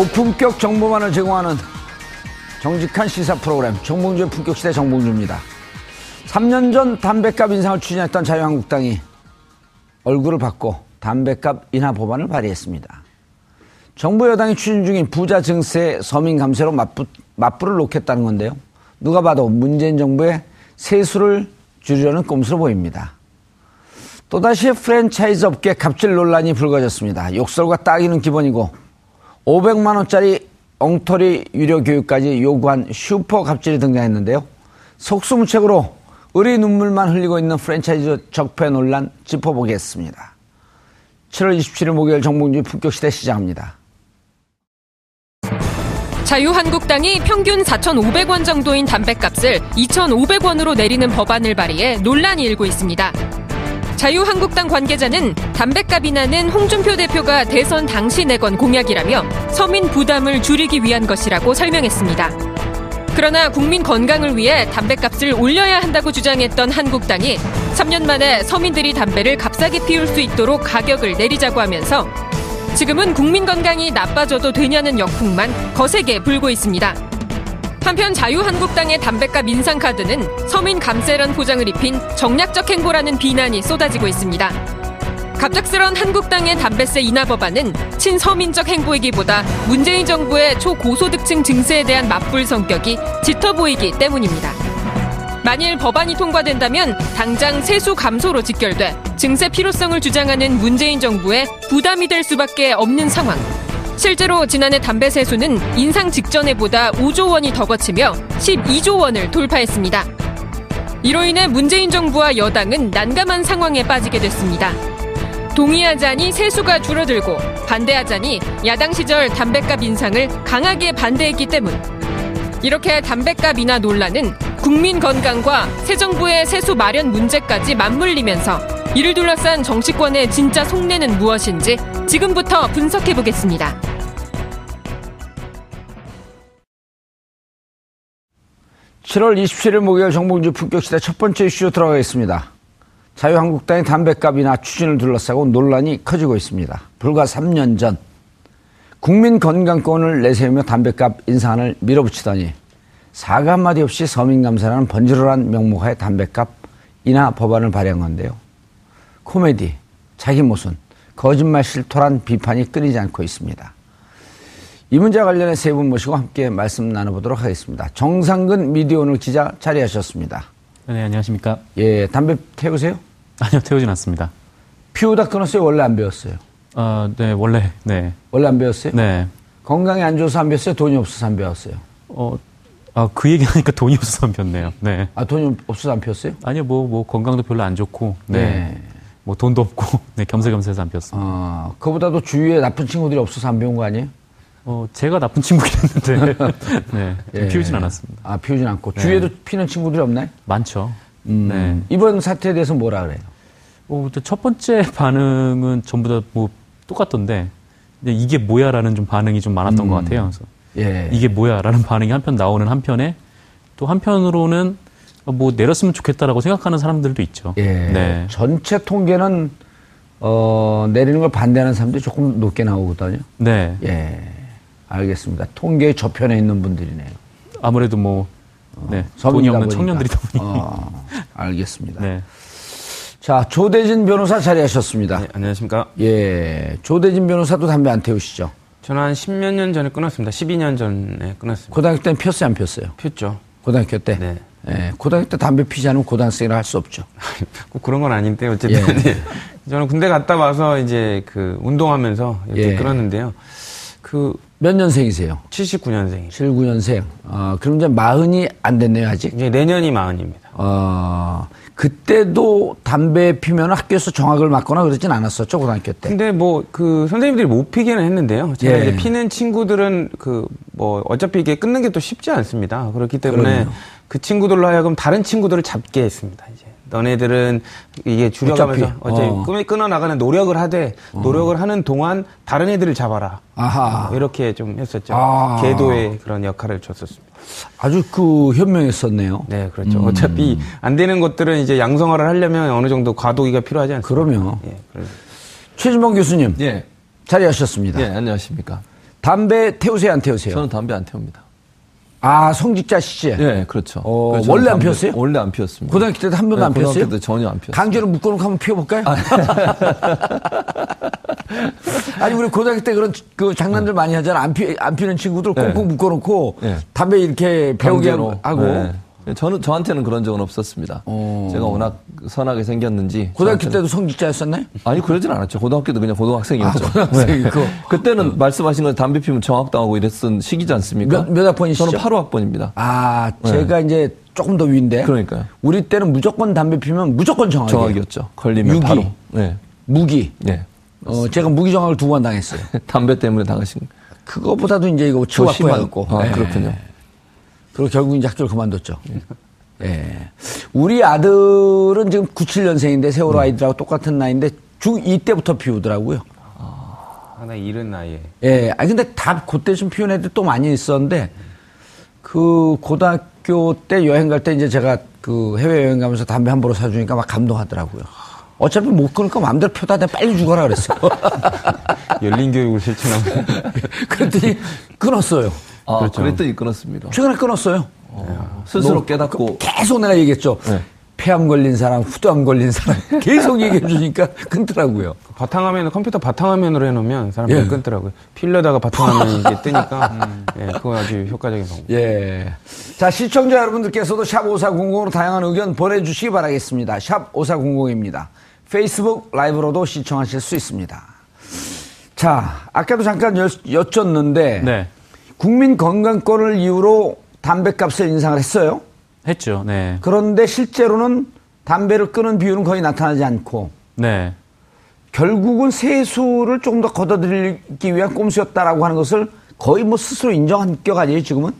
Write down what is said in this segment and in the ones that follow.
고품격 정보만을 제공하는 정직한 시사 프로그램 정봉주의 품격 시대 정봉주입니다. 3년 전 담배값 인상을 추진했던 자유한국당이 얼굴을 받고 담배값 인하 법안을 발의했습니다. 정부 여당이 추진 중인 부자 증세 서민 감세로 맞부, 맞불을 놓겠다는 건데요. 누가 봐도 문재인 정부의 세수를 줄이려는 꼼수로 보입니다. 또다시 프랜차이즈 업계 갑질 논란이 불거졌습니다. 욕설과 따기는 기본이고 500만 원짜리 엉터리 유료 교육까지 요구한 슈퍼 갑질이 등장했는데요. 속수무책으로 의리 눈물만 흘리고 있는 프랜차이즈 적폐 논란 짚어보겠습니다. 7월 27일 목요일 정봉주 품격시대 시작합니다. 자유한국당이 평균 4,500원 정도인 담배값을 2,500원으로 내리는 법안을 발의해 논란이 일고 있습니다. 자유한국당 관계자는 담배값 인하는 홍준표 대표가 대선 당시 내건 공약이라며 서민 부담을 줄이기 위한 것이라고 설명했습니다. 그러나 국민 건강을 위해 담배값을 올려야 한다고 주장했던 한국당이 3년 만에 서민들이 담배를 값싸게 피울 수 있도록 가격을 내리자고 하면서 지금은 국민 건강이 나빠져도 되냐는 역풍만 거세게 불고 있습니다. 한편 자유한국당의 담배값 인상 카드는 서민 감세란 포장을 입힌 정략적 행보라는 비난이 쏟아지고 있습니다. 갑작스런 한국당의 담배세 인하 법안은 친서민적 행보이기보다 문재인 정부의 초고소득층 증세에 대한 맞불 성격이 짙어 보이기 때문입니다. 만일 법안이 통과된다면 당장 세수 감소로 직결돼 증세 필요성을 주장하는 문재인 정부에 부담이 될 수밖에 없는 상황. 실제로 지난해 담배 세수는 인상 직전에 보다 5조 원이 더 거치며 12조 원을 돌파했습니다. 이로 인해 문재인 정부와 여당은 난감한 상황에 빠지게 됐습니다. 동의하자니 세수가 줄어들고 반대하자니 야당 시절 담배값 인상을 강하게 반대했기 때문. 이렇게 담배값 인하 논란은 국민 건강과 새 정부의 세수 마련 문제까지 맞물리면서 이를 둘러싼 정치권의 진짜 속내는 무엇인지 지금부터 분석해 보겠습니다. (7월 27일) 목요일 정봉주 품격시대 첫 번째 이슈 들어가겠습니다. 자유한국당의 담배값이나 추진을 둘러싸고 논란이 커지고 있습니다. 불과 3년 전 국민 건강권을 내세우며 담배값 인상을 밀어붙이더니 사과 한마디 없이 서민감사라는 번지르르한 명목하에 담배값 인하 법안을 발의한 건데요. 코미디, 자기 모순, 거짓말 실토란 비판이 끊이지 않고 있습니다. 이 문제와 관련해 세 분 모시고 함께 말씀 나눠보도록 하겠습니다. 정상근 미디어 오늘 기자 자리하셨습니다. 네, 안녕하십니까. 예, 담배 태우세요? 아니요, 태우진 않습니다. 피우다 끊었어요? 원래 안 배웠어요? 아, 네, 원래, 네. 원래 안 배웠어요? 네. 건강에 안 좋아서 안 배웠어요? 돈이 없어서 안 배웠어요? 어, 아, 그 얘기 하니까 돈이 없어서 안 폈네요. 네. 아, 돈이 없어서 안 피웠어요? 아니요, 뭐, 뭐, 건강도 별로 안 좋고, 네. 네. 뭐, 돈도 없고, 네, 겸사겸사해서 안 폈습니다. 아, 그보다도 주위에 나쁜 친구들이 없어서 안 피운 거 아니에요? 어, 제가 나쁜 친구긴 했는데, 네. 좀 예. 피우진 않았습니다. 아, 피우진 않고. 주위에도 피는 친구들이 없나요? 많죠. 음, 네. 이번 사태에 대해서 뭐라 그래요? 어, 첫 번째 반응은 전부 다 뭐, 똑같던데, 이게 뭐야 라는 좀 반응이 좀 많았던 것 같아요. 그래서 예. 이게 뭐야 라는 반응이 한편 나오는 한편에 또 한편으로는 뭐 내렸으면 좋겠다라고 생각하는 사람들도 있죠. 예. 네. 전체 통계는 어, 내리는 걸 반대하는 사람들이 조금 높게 나오거든요. 네. 예. 알겠습니다. 통계의 저편에 있는 분들이네요. 아무래도 뭐 네. 돈이 없는 보니까. 청년들이다 보니. 어, 알겠습니다. 네. 자, 조대진 변호사 자리하셨습니다. 네, 안녕하십니까. 예. 조대진 변호사도 담배 안 태우시죠? 저는 한 10몇 년 전에 끊었습니다. 12년 전에 끊었습니다. 고등학교 때는 폈어요, 안 폈어요? 폈죠. 고등학교 때? 네. 예. 고등학교 때 담배 피지 않으면 고등학생이라 할 수 없죠. 꼭 그런 건 아닌데 어쨌든 예. 네. 저는 군대 갔다 와서 이제 그 운동하면서 이렇게 예. 끊었는데요. 그 몇 년생이세요? 79년생이 79년생. 어, 그럼 이제 마흔이 안 됐네요, 아직? 이제 내년이 마흔입니다. 어, 그때도 담배 피면 학교에서 정학을 맞거나 그러진 않았었죠, 고등학교 때. 근데 뭐 그 선생님들이 못 피기는 했는데요. 제가 예. 이제 피는 친구들은 그 뭐 어차피 이게 끊는 게 또 쉽지 않습니다. 그렇기 때문에 그럼요. 그 친구들로 하여금 다른 친구들을 잡게 했습니다. 이제 너네들은 이게 줄여가면서 어차피, 어차피 어. 끊어, 끊어 나가는 노력을 하되 노력을 하는 동안 다른 애들을 잡아라. 아하. 어, 이렇게 좀 했었죠. 아. 계도의 그런 역할을 줬었습니다. 아주 그 현명했었네요. 네, 그렇죠. 어차피 안 되는 것들은 이제 양성화를 하려면 어느 정도 과도기가 필요하지 않습니까? 그럼요. 예, 최진봉 교수님. 예. 자리하셨습니다. 예, 안녕하십니까. 담배 태우세요, 안 태우세요? 저는 담배 안 태웁니다. 아, 성직자시지? 예, 그렇죠. 어, 원래 안 담배- 피웠어요? 원래 안 피웠습니다. 고등학교 때도 한 번도 네, 안 피웠어요? 고등학교 때 전혀 안 피웠어요. 강제로 묶어놓고 한번 피워볼까요? 아 니, 우리 고등학교 때 그런 그 장난들 많이 하잖아. 안, 피, 안 피는 친구들 네. 꽁꽁 묶어놓고 네. 담배 이렇게 배우게 강제로. 하고. 네. 저는 저한테는 그런 적은 없었습니다. 어. 제가 워낙 선하게 생겼는지. 고등학교 저한테는- 때도 성직자였었나요? 아니 그러진 않았죠. 고등학교 도 그냥 고등학생이었죠. 아, 고등학생이고. 그때는 말씀하신 건 담배 피면 정학당하고 이랬던 시기지 않습니까? 몇- 몇 학번이시죠? 저는 8호 학번입니다. 아, 제가 이제 조금 더 위인데. 그러니까요. 우리 때는 무조건 담배 피면 무조건 정학이에요. 정학이었죠. 걸리면 유기. 바로. 네. 무기. 네. 어, 제가 무기 정학을 두 번 당했어요. 담배 때문에 당하신 그거보다도 이제 이거. 치워갖고. 아, 네. 그렇군요. 그리고 결국 이제 학교를 그만뒀죠. 예. 우리 아들은 지금 97년생인데 세월호 음. 아이들하고 똑같은 나이인데 중2 때부터 피우더라고요. 상당히 이른 나이에. 예. 아 근데 다 그때쯤 피운 애들 또 많이 있었는데 그 고등학교 때 여행 갈 때 이제 제가 그 해외 여행 가면서 담배 한 보로 사주니까 막 감동하더라고요. 어차피 못 끊으니까 마음대로 펴다 대 빨리 죽어라 그랬어. 열린 교육을 실천하고. 그랬더니 끊었어요. 아, 그렇죠. 그랬더니 끊었습니다. 최근에 끊었어요. 스스로 너- 깨닫고 계속 내가 얘기했죠. 네. 폐암 걸린 사람, 후두암 걸린 사람 계속 얘기해 주니까 끊더라고요. 바탕화면 컴퓨터 바탕화면으로 해놓으면 사람들이 예. 끊더라고요. 필러다가 바탕화면이 이게 뜨니까 예, 그거 아주 효과적인 방법. 예. 자, 시청자 여러분들께서도 샵 5400으로 다양한 의견 보내주시기 바라겠습니다. 샵 5400입니다. 페이스북 라이브로도 시청하실 수 있습니다. 자, 아까도 잠깐 여, 여쭸는데 네. 국민 건강권을 이유로 담배값을 인상을 했어요. 했죠. 네. 그런데 실제로는 담배를 끊은 비율은 거의 나타나지 않고 네. 결국은 세수를 조금 더 걷어들이기 위한 꼼수였다라고 하는 것을 거의 뭐 스스로 인정한 격 아니에요, 지금은?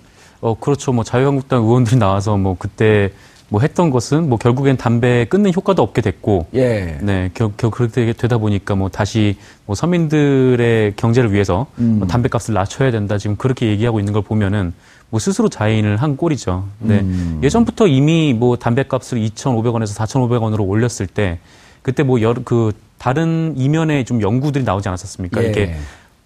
어, 그렇죠. 뭐 자유한국당 의원들이 나와서 뭐 그때 뭐 했던 것은 뭐 결국엔 담배 끊는 효과도 없게 됐고 예. 네, 결, 결, 그렇게 되다 보니까 뭐 다시 뭐 서민들의 경제를 위해서 음. 뭐 담배값을 낮춰야 된다 지금 그렇게 얘기하고 있는 걸 보면은 뭐 스스로 자인을 한 꼴이죠. 네. 음. 예전부터 이미 뭐 담배값을 2,500원에서 4,500원으로 올렸을 때 그때 뭐 여러 그 다른 이면에 좀 연구들이 나오지 않았었습니까? 예. 이렇게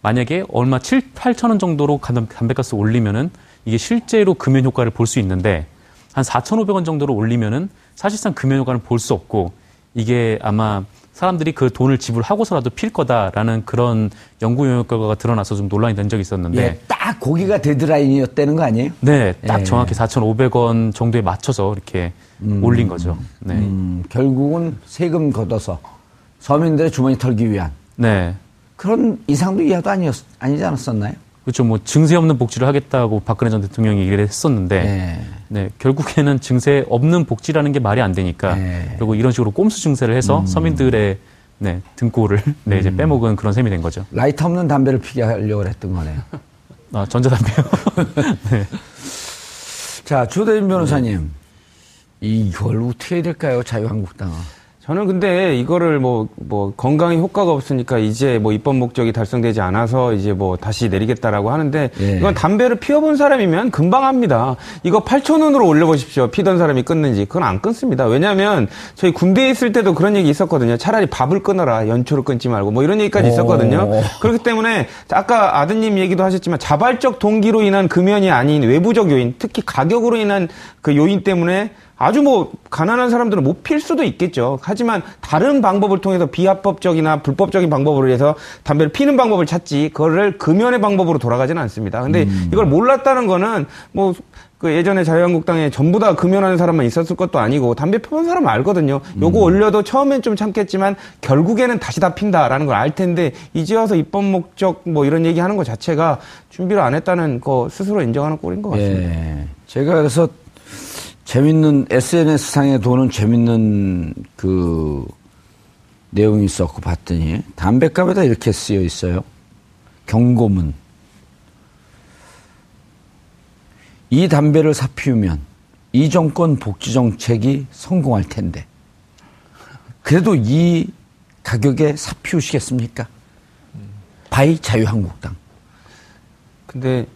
만약에 얼마 7, 8천 원 정도로 담- 담배값을 올리면은 이게 실제로 금연 효과를 볼 수 있는데 한 4,500원 정도로 올리면은 사실상 금연 효과는 볼 수 없고 이게 아마 사람들이 그 돈을 지불하고서라도 필 거다라는 그런 연구 결과가 드러나서 좀 논란이 된 적이 있었는데 예, 딱 고기가 데드라인이었다는 거 아니에요? 네, 딱 예. 정확히 4,500원 정도에 맞춰서 이렇게 올린 거죠. 네. 음, 결국은 세금 걷어서 서민들의 주머니 털기 위한 네. 그런 이상도 이하도 아니었, 아니지 않았었나요? 그렇죠. 뭐 증세 없는 복지를 하겠다고 박근혜 전 대통령이 얘기를 했었는데 네. 네, 결국에는 증세 없는 복지라는 게 말이 안 되니까 네. 그리고 이런 식으로 꼼수 증세를 해서 서민들의 네, 등골을 네, 이제 빼먹은 그런 셈이 된 거죠. 라이터 없는 담배를 피게 하려고 했던 거네요. 아, 전자담배요. 네. 자, 조대인 변호사님. 이걸 어떻게 해야 될까요, 자유한국당은? 저는 근데 이거를 뭐, 뭐, 건강에 효과가 없으니까 이제 뭐 입법 목적이 달성되지 않아서 이제 뭐 다시 내리겠다라고 하는데 예. 이건 담배를 피워본 사람이면 금방 합니다. 이거 8,000원으로 올려보십시오. 피던 사람이 끊는지. 그건 안 끊습니다. 왜냐하면 저희 군대에 있을 때도 그런 얘기 있었거든요. 차라리 밥을 끊어라. 연초를 끊지 말고 뭐 이런 얘기까지 있었거든요. 오. 그렇기 때문에 아까 아드님 얘기도 하셨지만 자발적 동기로 인한 금연이 아닌 외부적 요인, 특히 가격으로 인한 그 요인 때문에 아주 뭐 가난한 사람들은 못 필 수도 있겠죠. 하지만 다른 방법을 통해서 비합법적이나 불법적인 방법으로 해서 담배를 피는 방법을 찾지 그거를 금연의 방법으로 돌아가지는 않습니다. 근데 이걸 몰랐다는 거는 뭐그 예전에 자유한국당에 전부 다 금연하는 사람만 있었을 것도 아니고 담배 펴본 사람은 알거든요. 요거 올려도 처음엔 좀 참겠지만 결국에는 다시 다 핀다라는 걸 알 텐데 이제 와서 입법 목적 뭐 이런 얘기 하는 것 자체가 준비를 안 했다는 거 스스로 인정하는 꼴인 것 같습니다. 예. 제가 그래서 재밌는 SNS 상에 도는 재밌는 그 내용이 있었고 봤더니 담배값에다 이렇게 쓰여 있어요. 경고문. 이 담배를 사 피우면 이 정권 복지 정책이 성공할 텐데. 그래도 이 가격에 사 피우시겠습니까? by 자유한국당. 근데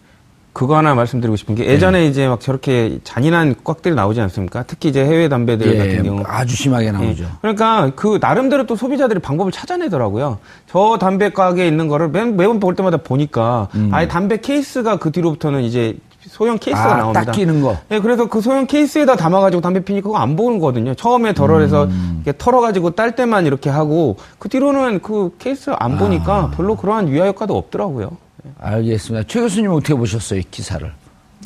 그거 하나 말씀드리고 싶은 게 예전에 이제 막 저렇게 잔인한 곽들이 나오지 않습니까? 특히 이제 해외 담배들 예, 같은 경우 아주 심하게 나오죠. 예. 그러니까 그 나름대로 또 소비자들이 방법을 찾아내더라고요. 저 담배 가게에 있는 거를 매, 매번 볼 때마다 보니까 아예 담배 케이스가 그 뒤로부터는 이제 소형 케이스가 아, 나옵니다. 딱 끼는 거. 예, 그래서 그 소형 케이스에다 담아가지고 담배 피니 그거 안 보는 거거든요. 처음에 덜어내서 음. 털어가지고 살 때만 이렇게 하고 그 뒤로는 그 케이스 안 아. 보니까 별로 그러한 유화 효과도 없더라고요. 알겠습니다. 최 교수님 어떻게 보셨어요, 이 기사를?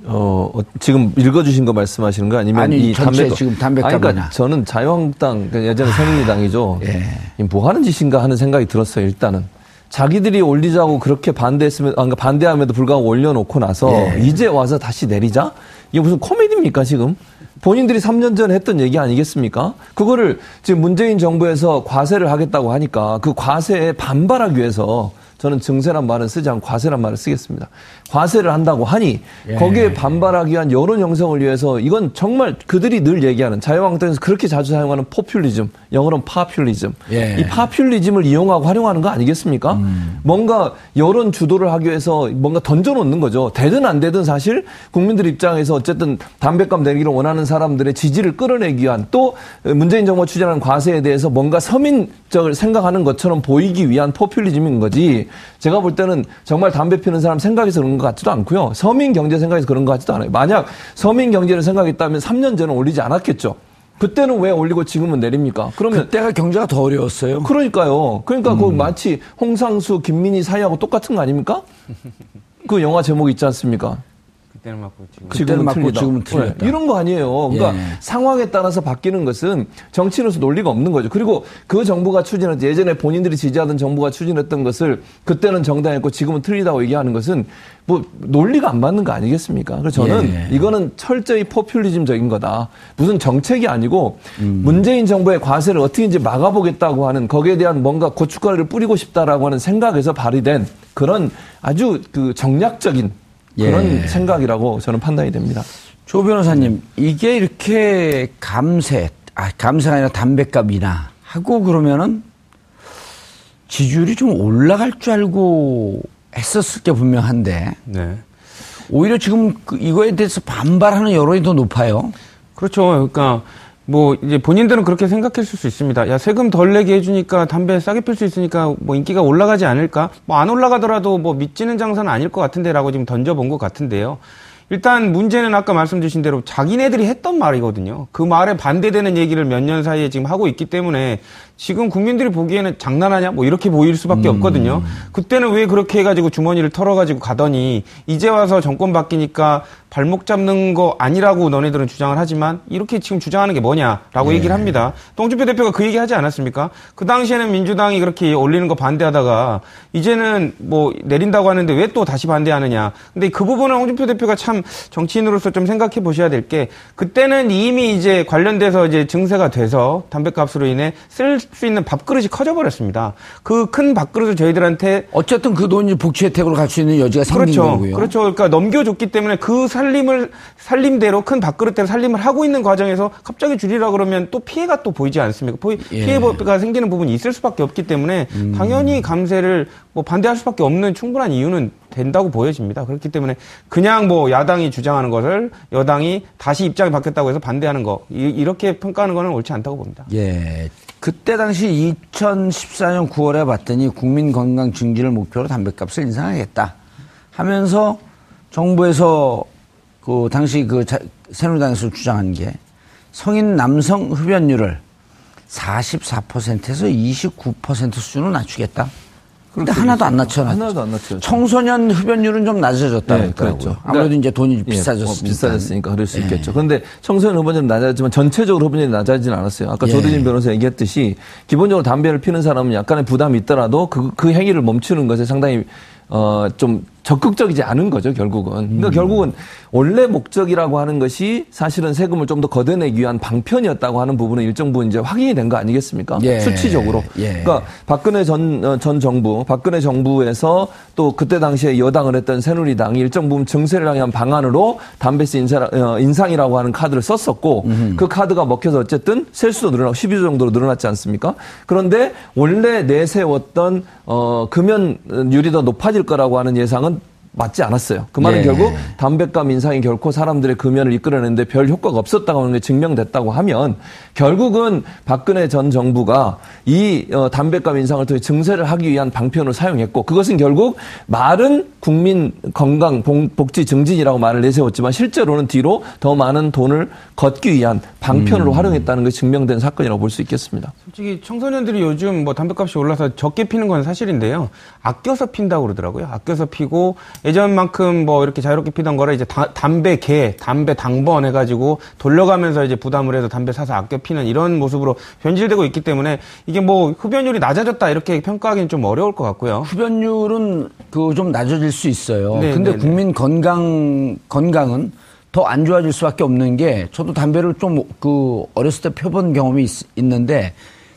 어, 어, 지금 읽어주신 거 말씀하시는 거 아니면 아니, 이 담배 지금 담배값이나. 아니, 그러니까 저는 자유한국당 그 예전에 새누리당이죠. 예. 이뭐 하는 짓인가 하는 생각이 들었어요. 일단은 자기들이 올리자고 그렇게 반대했으면 아, 그러니까 반대함에도 불구하고 올려놓고 나서 예. 이제 와서 다시 내리자 이게 무슨 코미디입니까 지금? 본인들이 3년 전에 했던 얘기 아니겠습니까? 그거를 지금 문재인 정부에서 과세를 하겠다고 하니까 그 과세에 반발하기 위해서 저는 증세란 말은 쓰지 않고 과세란 말을 쓰겠습니다. 과세를 한다고 하니 예. 거기에 반발하기 위한 여론 형성을 위해서 이건 정말 그들이 늘 얘기하는 자유한국당에서 그렇게 자주 사용하는 포퓰리즘, 영어로는 파퓰리즘. 예. 이 파퓰리즘을 이용하고 활용하는 거 아니겠습니까? 뭔가 여론 주도를 하기 위해서 뭔가 던져놓는 거죠. 되든 안 되든 사실 국민들 입장에서 어쨌든 담배값 내기를 원하는 사람들의 지지를 끌어내기 위한 또 문재인 정부가 추진하는 과세에 대해서 뭔가 서민적을 생각하는 것처럼 보이기 위한 포퓰리즘인 거지. 제가 볼 때는 정말 담배 피는 사람 생각해서 그런 것 같지도 않고요. 서민 경제 생각해서 그런 것 같지도 않아요. 만약 서민 경제를 생각했다면 3년 전에 올리지 않았겠죠. 그때는 왜 올리고 지금은 내립니까? 그러면 그때가 경제가 더 어려웠어요. 그러니까요. 그러니까 그 마치 홍상수, 김민희 사이하고 똑같은 거 아닙니까? 그 영화 제목 있지 않습니까? 그때는 맞고 지금. 그때는 맞고 틀리다. 지금은 틀렸다. 네, 이런 거 아니에요. 그러니까 예. 상황에 따라서 바뀌는 것은 정치인으로서 논리가 없는 거죠. 그리고 그 정부가 추진했 예전에 본인들이 지지하던 정부가 추진했던 것을 그때는 정당했고 지금은 틀리다고 얘기하는 것은 뭐 논리가 안 맞는 거 아니겠습니까? 그래서 저는 예. 이거는 철저히 포퓰리즘적인 거다. 무슨 정책이 아니고 문재인 정부의 과세를 어떻게 이제 막아보겠다고 하는 거기에 대한 뭔가 고춧가루를 뿌리고 싶다라고 하는 생각에서 발휘된 그런 아주 그 정략적인 그런 예. 생각이라고 저는 판단이 됩니다. 조 변호사님, 이게 이렇게 감세, 아, 감세가 아니라 담배값이나 하고 그러면은 지지율이 좀 올라갈 줄 알고 했었을 게 분명한데 네. 오히려 지금 그 이거에 대해서 반발하는 여론이 더 높아요. 그렇죠. 그러니까 뭐 이제 본인들은 그렇게 생각했을 수 있습니다. 야 세금 덜 내게 해주니까 담배 싸게 필 수 있으니까 뭐 인기가 올라가지 않을까? 뭐 안 올라가더라도 뭐 믿지는 장사는 아닐 것 같은데라고 지금 던져본 것 같은데요. 일단 문제는 아까 말씀 주신 대로 자기네들이 했던 말이거든요. 그 말에 반대되는 얘기를 몇 년 사이에 지금 하고 있기 때문에 지금 국민들이 보기에는 장난하냐? 뭐 이렇게 보일 수밖에 없거든요. 그때는 왜 그렇게 해가지고 주머니를 털어가지고 가더니 이제 와서 정권 바뀌니까 발목 잡는 거 아니라고 너네들은 주장을 하지만 이렇게 지금 주장하는 게 뭐냐라고 네. 얘기를 합니다. 똥주표 대표가 그 얘기 하지 않았습니까? 그 당시에는 민주당이 그렇게 올리는 거 반대하다가 이제는 뭐 내린다고 하는데 왜 또 다시 반대하느냐. 근데 그 부분은 홍준표 대표가 참 정치인으로서 좀 생각해 보셔야 될 게 그때는 이미 이제 관련돼서 이제 증세가 돼서 담배값으로 인해 쓸수 있는 밥그릇이 커져 버렸습니다. 그 큰 밥그릇을 저희들한테 어쨌든 그 돈이 복지 혜택으로 갈 수 있는 여지가 생긴 그렇죠. 거고요. 그렇죠. 그러니까 넘겨줬기 때문에 그 살림을 살림대로 큰 밥그릇대로 살림을 하고 있는 과정에서 갑자기 줄이라 그러면 또 피해가 또 보이지 않습니까? 보이- 예. 피해가 생기는 부분이 있을 수밖에 없기 때문에 음. 당연히 감세를 뭐 반대할 수밖에 없는 충분한 이유는 된다고 보여집니다. 그렇기 때문에 그냥 뭐 야당이 주장하는 것을 여당이 다시 입장이 바뀌었다고 해서 반대하는 거 이, 렇게 평가하는 거는 옳지 않다고 봅니다. 예. 그때 당시 2014년 9월에 봤더니 국민 건강 증진을 목표로 담배값을 인상하겠다 하면서 정부에서 그 당시 그 자- 새누리당에서 주장한 게 성인 남성 흡연율을 44%에서 29% 수준으로 낮추겠다. 근데 그렇게 하나도 안. 낮춰놨죠. 하나도 안 낮춰졌죠. 청소년 흡연율은 좀 낮아졌다고 네, 했더라고요. 그렇죠. 아무래도 그러니까- 이제 돈이 예, 비싸졌으니까. 어, 비싸졌으니까 그럴 수 예. 있겠죠. 그런데 청소년 흡연율은 낮아졌지만 전체적으로 흡연율이 낮아지진 않았어요. 아까 예. 조대진 변호사 얘기했듯이 기본적으로 담배를 피는 사람은 약간의 부담이 있더라도 그, 그 행위를 멈추는 것에 상당히 어, 좀 적극적이지 않은 거죠, 결국은. 그러니까 음. 결국은 원래 목적이라고 하는 것이 사실은 세금을 좀 더 걷어내기 위한 방편이었다고 하는 부분은 일정 부분 이제 확인이 된 거 아니겠습니까? 예. 수치적으로. 예. 그러니까 박근혜 전, 어, 전 정부, 박근혜 정부에서 또 그때 당시에 여당을 했던 새누리당이 일정 부분 증세를 향한 방안으로 담배세 인상, 어, 인상이라고 하는 카드를 썼었고 그 카드가 먹혀서 어쨌든 세수도 늘어나고 12조 정도로 늘어났지 않습니까? 그런데 원래 내세웠던 어, 금연 율이 더 높아질 거라고 하는 예상은 맞지 않았어요. 그 말은 예. 결국 담배값 인상이 결코 사람들의 금연을 이끌어내는데 별 효과가 없었다고 하는 게 증명됐다고 하면 결국은 박근혜 전 정부가 이 어, 담배값 인상을 통해 증세를 하기 위한 방편을 사용했고 그것은 결국 말은 국민 건강 봉- 복지 증진이라고 말을 내세웠지만 실제로는 뒤로 더 많은 돈을 걷기 위한 방편으로 활용했다는 것이 증명된 사건이라고 볼 수 있겠습니다. 솔직히 청소년들이 요즘 뭐 담배값이 올라서 적게 피는 건 사실인데요. 아껴서 핀다고 그러더라고요. 아껴서 피고 예전만큼 뭐 이렇게 자유롭게 피던 거를 이제 다- 담배 개, 담배 당번 해가지고 돌려가면서 이제 부담을 해서 담배 사서 아껴 피는 이런 모습으로 변질되고 있기 때문에 이게 뭐 흡연율이 낮아졌다 이렇게 평가하기는 좀 어려울 것 같고요. 흡연율은 그 좀 낮아질 수 있어요. 네, 근데 네, 네. 국민 건강 건강은 더안 좋아질 수밖에 없는 게 저도 담배를 좀 그 어렸을 때 펴본 경험이 있, 는데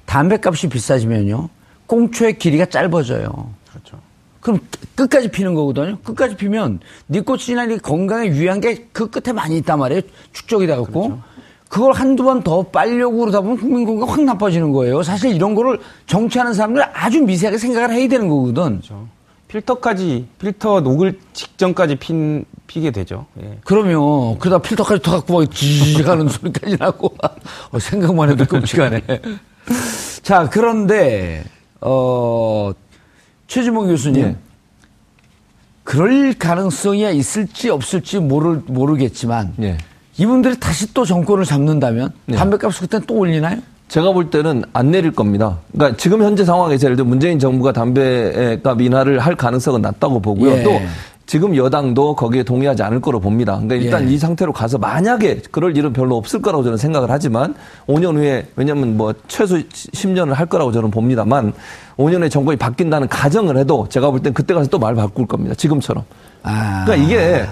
담배값이 비싸지면요 꽁초의 길이가 짧아져요. 그렇죠. 그럼 끝까지 피는 거거든요. 끝까지 피면 니코틴이나 이 건강에 유해한 게 그 끝에 많이 있단 말이에요. 축적이 돼갖고. 그걸 한두 번 더 빨려고 그러다 보면 국민 건강 확 나빠지는 거예요. 사실 이런 거를 정치하는 사람들은 아주 미세하게 생각을 해야 되는 거거든. 필터까지 필터 녹을 직전까지 핀 피게 되죠. 예. 그러면 그러다 필터까지 더 갖고 막 지지직 하는 소리까지 나고 어, 생각만 해도 끔찍하네. 자 그런데 어 최지봉 교수님 예. 그럴 가능성이 있을지 없을지 모를 모르겠지만 예. 이분들이 다시 또 정권을 잡는다면 네. 담배값을 그때 또 올리나요? 제가 볼 때는 안 내릴 겁니다. 그러니까 지금 현재 상황에서 예를 들어 문재인 정부가 담배값 인하를 할 가능성은 낮다고 보고요. 예. 또 지금 여당도 거기에 동의하지 않을 거로 봅니다. 그러니까 일단 예. 이 상태로 가서 만약에 그럴 일은 별로 없을 거라고 저는 생각을 하지만 5년 후에 왜냐하면 뭐 최소 10년을 할 거라고 저는 봅니다만 5년 후에 정권이 바뀐다는 가정을 해도 제가 볼 땐 그때 가서 또 말 바꿀 겁니다. 지금처럼. 아. 그러니까 이게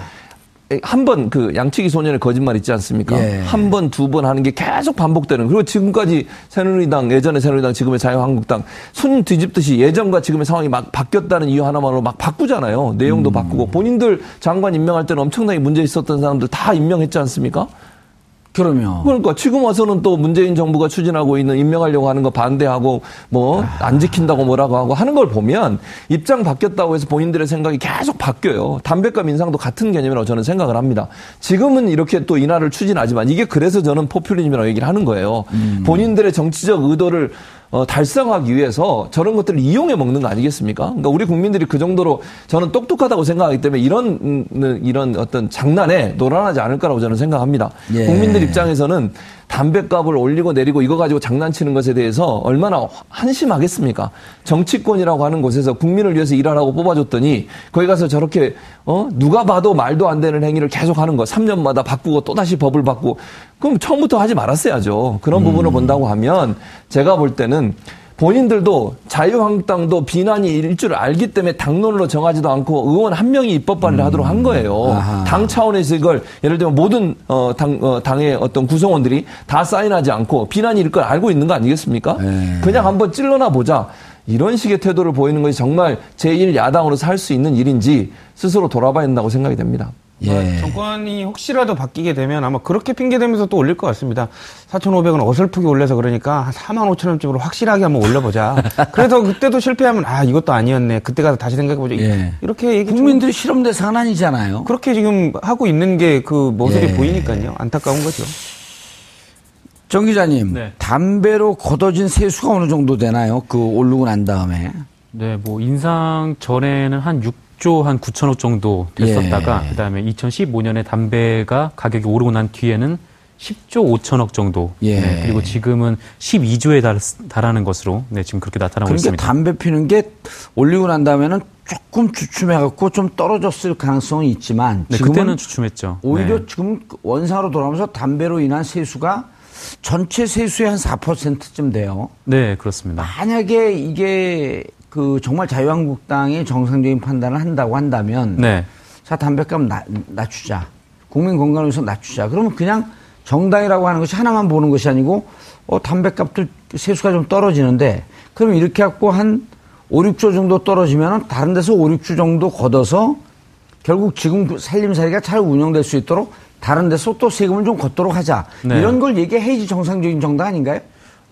한 번 그 양치기 소년의 거짓말 있지 않습니까? 예. 한 번, 두 번 하는 게 계속 반복되는. 그리고 지금까지 새누리당, 예전에 새누리당, 지금의 자유한국당 순 뒤집듯이 예전과 지금의 상황이 막 바뀌었다는 이유 하나만으로 막 바꾸잖아요. 내용도 음. 바꾸고 본인들 장관 임명할 때는 엄청나게 문제 있었던 사람들 다 임명했지 않습니까? 그러면 그러니까 지금 와서는 또 문재인 정부가 추진하고 있는 임명하려고 하는 거 반대하고 뭐 안 지킨다고 뭐라고 하고 하는 걸 보면 입장 바뀌었다고 해서 본인들의 생각이 계속 바뀌어요. 담배값 인상도 같은 개념이라고 저는 생각을 합니다. 지금은 이렇게 또 인하를 추진하지만 이게 그래서 저는 포퓰리즘이라고 얘기를 하는 거예요. 본인들의 정치적 의도를 어, 달성하기 위해서 저런 것들을 이용해 먹는 거 아니겠습니까? 그러니까 우리 국민들이 그 정도로 저는 똑똑하다고 생각하기 때문에 이런 음, 이런 어떤 장난에 노란하지 않을 거라고 저는 생각합니다. 예. 국민들 입장에서는 담배값을 올리고 내리고 이거 가지고 장난치는 것에 대해서 얼마나 한심하겠습니까? 정치권이라고 하는 곳에서 국민을 위해서 일하라고 뽑아줬더니 거기 가서 저렇게 어 누가 봐도 말도 안 되는 행위를 계속 하는 거 3년마다 바꾸고 또 다시 법을 바꾸고 그럼 처음부터 하지 말았어야죠. 그런 부분을 본다고 하면 제가 볼 때는 본인들도 자유한국당도 비난이 일 줄 알기 때문에 당론으로 정하지도 않고 의원 한 명이 입법 발의를 하도록 한 거예요. 아하. 당 차원에서 이걸 예를 들면 모든 어, 당, 어, 당의 어떤 구성원들이 다 사인하지 않고 비난이 일 걸 알고 있는 거 아니겠습니까? 네. 그냥 한번 찔러나 보자. 이런 식의 태도를 보이는 것이 정말 제1야당으로서 할 수 있는 일인지 스스로 돌아봐야 된다고 생각이 됩니다. 예. 정권이 혹시라도 바뀌게 되면 아마 그렇게 핑계대면서 또 올릴 것 같습니다. 4,500원 어설프게 올려서 그러니까 한 4만 5천 원쯤으로 확실하게 한번 올려보자. 그래서 그때도 실패하면 아 이것도 아니었네. 그때 가서 다시 생각해보자. 예. 이렇게 얘기 좀 국민들이 실험 대상은 아니잖아요. 그렇게 지금 하고 있는 게 그 모습이 예. 보이니까요. 안타까운 거죠. 정 기자님, 네. 담배로 걷어진 세수가 어느 정도 되나요? 그 오르고 난 다음에. 네, 뭐 인상 전에는 한 6 조 한 9천억 정도 됐었다가 예. 그다음에 2015년에 담배가 가격이 오르고 난 뒤에는 10조 5천억 정도. 예. 네, 그리고 지금은 12조에 달, 달하는 것으로 네, 지금 그렇게 나타나고 그러니까 있습니다. 담배 피는 게 올리고 난 다음에는 조금 주춤해 갖고 좀 떨어졌을 가능성은 있지만 네, 그때는 주춤했죠. 오히려 네. 지금 원상으로 돌아오면서 담배로 인한 세수가 전체 세수의 한 4%쯤 돼요. 네, 그렇습니다. 만약에 이게 그 정말 자유한국당이 정상적인 판단을 한다고 한다면 네. 자 담배값 낮, 낮추자 국민 건강을 위해서 낮추자 그러면 그냥 정당이라고 하는 것이 하나만 보는 것이 아니고 어 담배값도 세수가 좀 떨어지는데 그럼 이렇게 갖고 한 5, 6조 정도 떨어지면 다른 데서 5, 6조 정도 걷어서 결국 지금 그 살림살이가 잘 운영될 수 있도록 다른 데서 또 세금을 좀 걷도록 하자 네. 이런 걸 얘기해야지 정상적인 정당 아닌가요?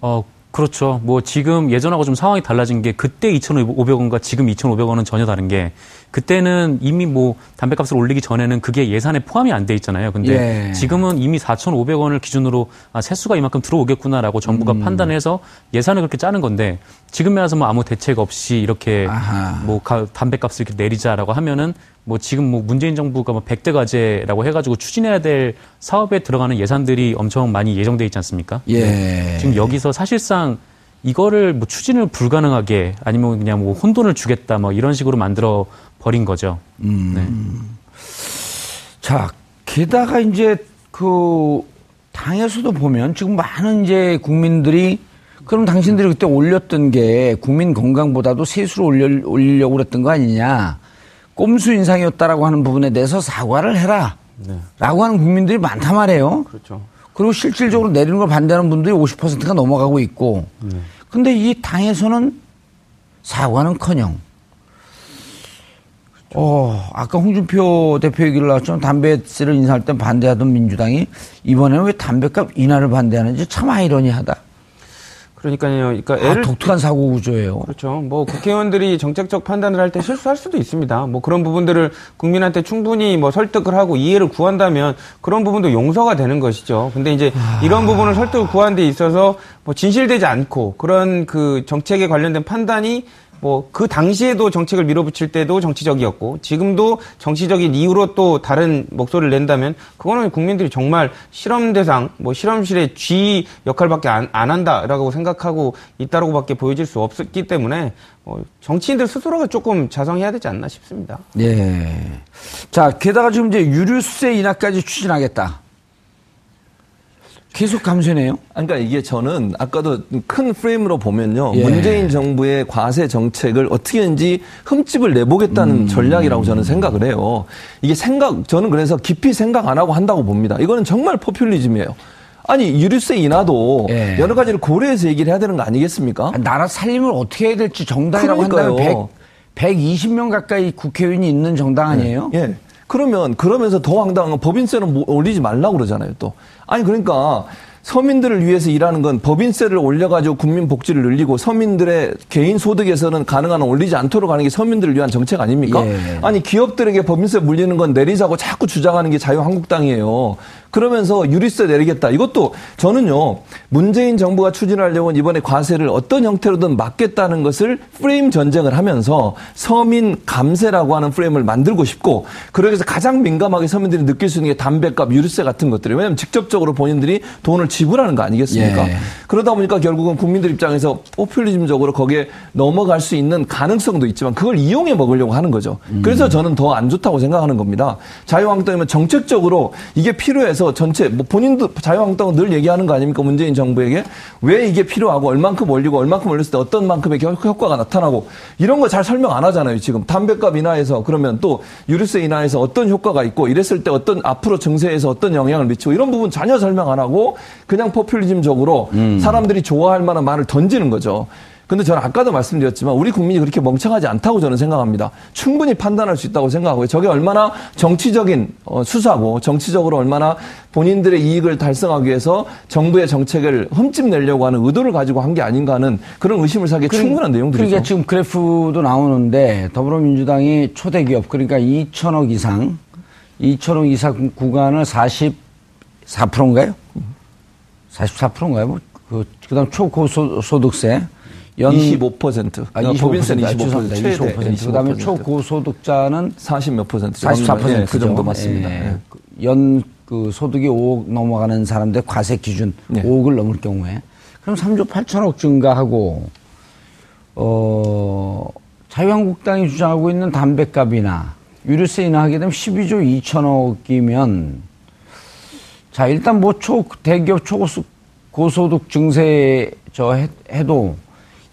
어, 그렇죠. 뭐 지금 예전하고 좀 상황이 달라진 게 그때 2,500원과 지금 2,500원은 전혀 다른 게 그때는 이미 뭐 담배값을 올리기 전에는 그게 예산에 포함이 안 돼 있잖아요. 근데 예. 지금은 이미 4,500원을 기준으로 아, 세수가 이만큼 들어오겠구나라고 정부가 음. 판단해서 예산을 그렇게 짜는 건데 지금에 와서 뭐 아무 대책 없이 이렇게 아하. 뭐 가- 담배값을 이렇게 내리자라고 하면은 뭐 지금 뭐 문재인 정부가 뭐 100대 과제라고 해가지고 추진해야 될 사업에 들어가는 예산들이 엄청 많이 예정돼 있지 않습니까? 예. 지금 여기서 사실상 이거를 뭐 추진을 불가능하게 아니면 그냥 뭐 혼돈을 주겠다 뭐 이런 식으로 만들어 버린 거죠. 네. 자, 게다가 이제 그 당에서도 보면 지금 많은 이제 국민들이 그럼 당신들이 그때 올렸던 게 국민 건강보다도 세수를 올려, 올리려고 그랬던 거 아니냐. 꼼수 인상이었다라고 하는 부분에 대해서 사과를 해라. 라고 하는 국민들이 많단 말이에요. 그렇죠. 그리고 실질적으로 내리는 걸 반대하는 분들이 50%가 넘어가고 있고. 근데 이 당에서는 사과는 커녕. 어, 아까 홍준표 대표 얘기를 나왔지만 담배세를 인상할 때 반대하던 민주당이 이번에는 왜 담배값 인하를 반대하는지 참 아이러니하다. 그러니까요. 그러니까 아, 애를 독특한 사고 구조예요. 그렇죠. 뭐 국회의원들이 정책적 판단을 할 때 실수할 수도 있습니다. 뭐 그런 부분들을 국민한테 충분히 뭐 설득을 하고 이해를 구한다면 그런 부분도 용서가 되는 것이죠. 근데 이제 이런 부분을 설득을 구하는 데 있어서 뭐 진실되지 않고 그런 그 정책에 관련된 판단이 뭐 그 당시에도 정책을 밀어붙일 때도 정치적이었고 지금도 정치적인 이유로 또 다른 목소리를 낸다면 그거는 국민들이 정말 실험 대상 뭐 실험실의 쥐 역할밖에 안, 안 한다라고 생각하고 있다라고밖에 보여질 수 없기 때문에 뭐 정치인들 스스로가 조금 자성해야 되지 않나 싶습니다. 예. 자, 게다가 지금 이제 유류세 인하까지 추진하겠다. 계속 감소네요. 그러니까 이게 저는 아까도 큰 프레임으로 보면요. 예. 문재인 정부의 과세 정책을 어떻게든지 흠집을 내보겠다는 전략이라고 저는 생각을 해요. 이게 생각, 저는 그래서 깊이 생각 안 하고 한다고 봅니다. 이거는 정말 포퓰리즘이에요. 아니, 유류세 인하도 예. 여러 가지를 고려해서 얘기를 해야 되는 거 아니겠습니까? 아, 나라 살림을 어떻게 해야 될지 정당이라고 한다면 그러니까요. 100, 120명 가까이 국회의원이 있는 정당 아니에요? 예. 그러면 그러면서 더 황당한 건 법인세는 뭐 올리지 말라고 그러잖아요, 또. 아니 그러니까 서민들을 위해서 일하는 건 법인세를 올려가지고 국민 복지를 늘리고 서민들의 개인 소득에서는 가능한 한 올리지 않도록 하는 게 서민들을 위한 정책 아닙니까? 예. 아니 기업들에게 법인세 물리는 건 내리자고 자꾸 주장하는 게 자유한국당이에요. 그러면서 유리세 내리겠다. 이것도 저는요 문재인 정부가 추진하려고 이번에 과세를 어떤 형태로든 막겠다는 것을 프레임 전쟁을 하면서 서민 감세라고 하는 프레임을 만들고 싶고 그러기 위해서 가장 민감하게 서민들이 느낄 수 있는 게 담배값, 유류세 같은 것들이 왜냐하면 직접적으로 본인들이 돈을 지불하는 거 아니겠습니까? 예. 그러다 보니까 결국은 국민들 입장에서 포퓰리즘적으로 거기에 넘어갈 수 있는 가능성도 있지만 그걸 이용해 먹으려고 하는 거죠. 그래서 저는 더 안 좋다고 생각하는 겁니다. 자유한국당이면 정책적으로 이게 필요해서 전체 뭐 본인도 자유한국당은 늘 얘기하는 거 아닙니까? 문재인 정부에게? 왜 이게 필요하고 얼만큼 올리고 얼만큼 올렸을 때 어떤 만큼의 효- 효과가 나타나고 이런 거 잘 설명 안 하잖아요 지금. 담배값 인하해서 그러면 또 유류세 인하해서 어떤 효과가 있고 이랬을 때 어떤 앞으로 증세에서 어떤 영향을 미치고 이런 부분 전혀 설명 안 하고 그냥 포퓰리즘적으로 사람들이 좋아할 만한 말을 던지는 거죠. 근데 저는 아까도 말씀드렸지만 우리 국민이 그렇게 멍청하지 않다고 저는 생각합니다. 충분히 판단할 수 있다고 생각하고요. 저게 얼마나 정치적인 어, 수사고 정치적으로 얼마나 본인들의 이익을 달성하기 위해서 정부의 정책을 흠집 내려고 하는 의도를 가지고 한 게 아닌가 하는 그런 의심을 사기에 충분한 내용들이죠. 그러니까 지금 그래프도 나오는데 더불어민주당이 초대기업 그러니까 2천억 이상 2천억 이상 구간을 44%인가요? 44%인가요? 뭐, 그, 그 다음 초고소득세. 연, 25%. 아, 야, 25%. 법인세는 아, 25%. 죄송합니다. 최대 25%. 그 다음에 25%. 초고소득자는 40 몇 퍼센트. 44%. 예, 그 정도 맞습니다. 예. 연, 그 소득이 5억 넘어가는 사람들 과세 기준 네. 5억을 넘을 경우에. 그럼 3조 8천억 증가하고, 어, 자유한국당이 주장하고 있는 담배값이나 유류세 인하하게 되면 12조 2천억이면 자, 일단 뭐 초, 대기업 초고소, 고소득 증세 저 해, 해도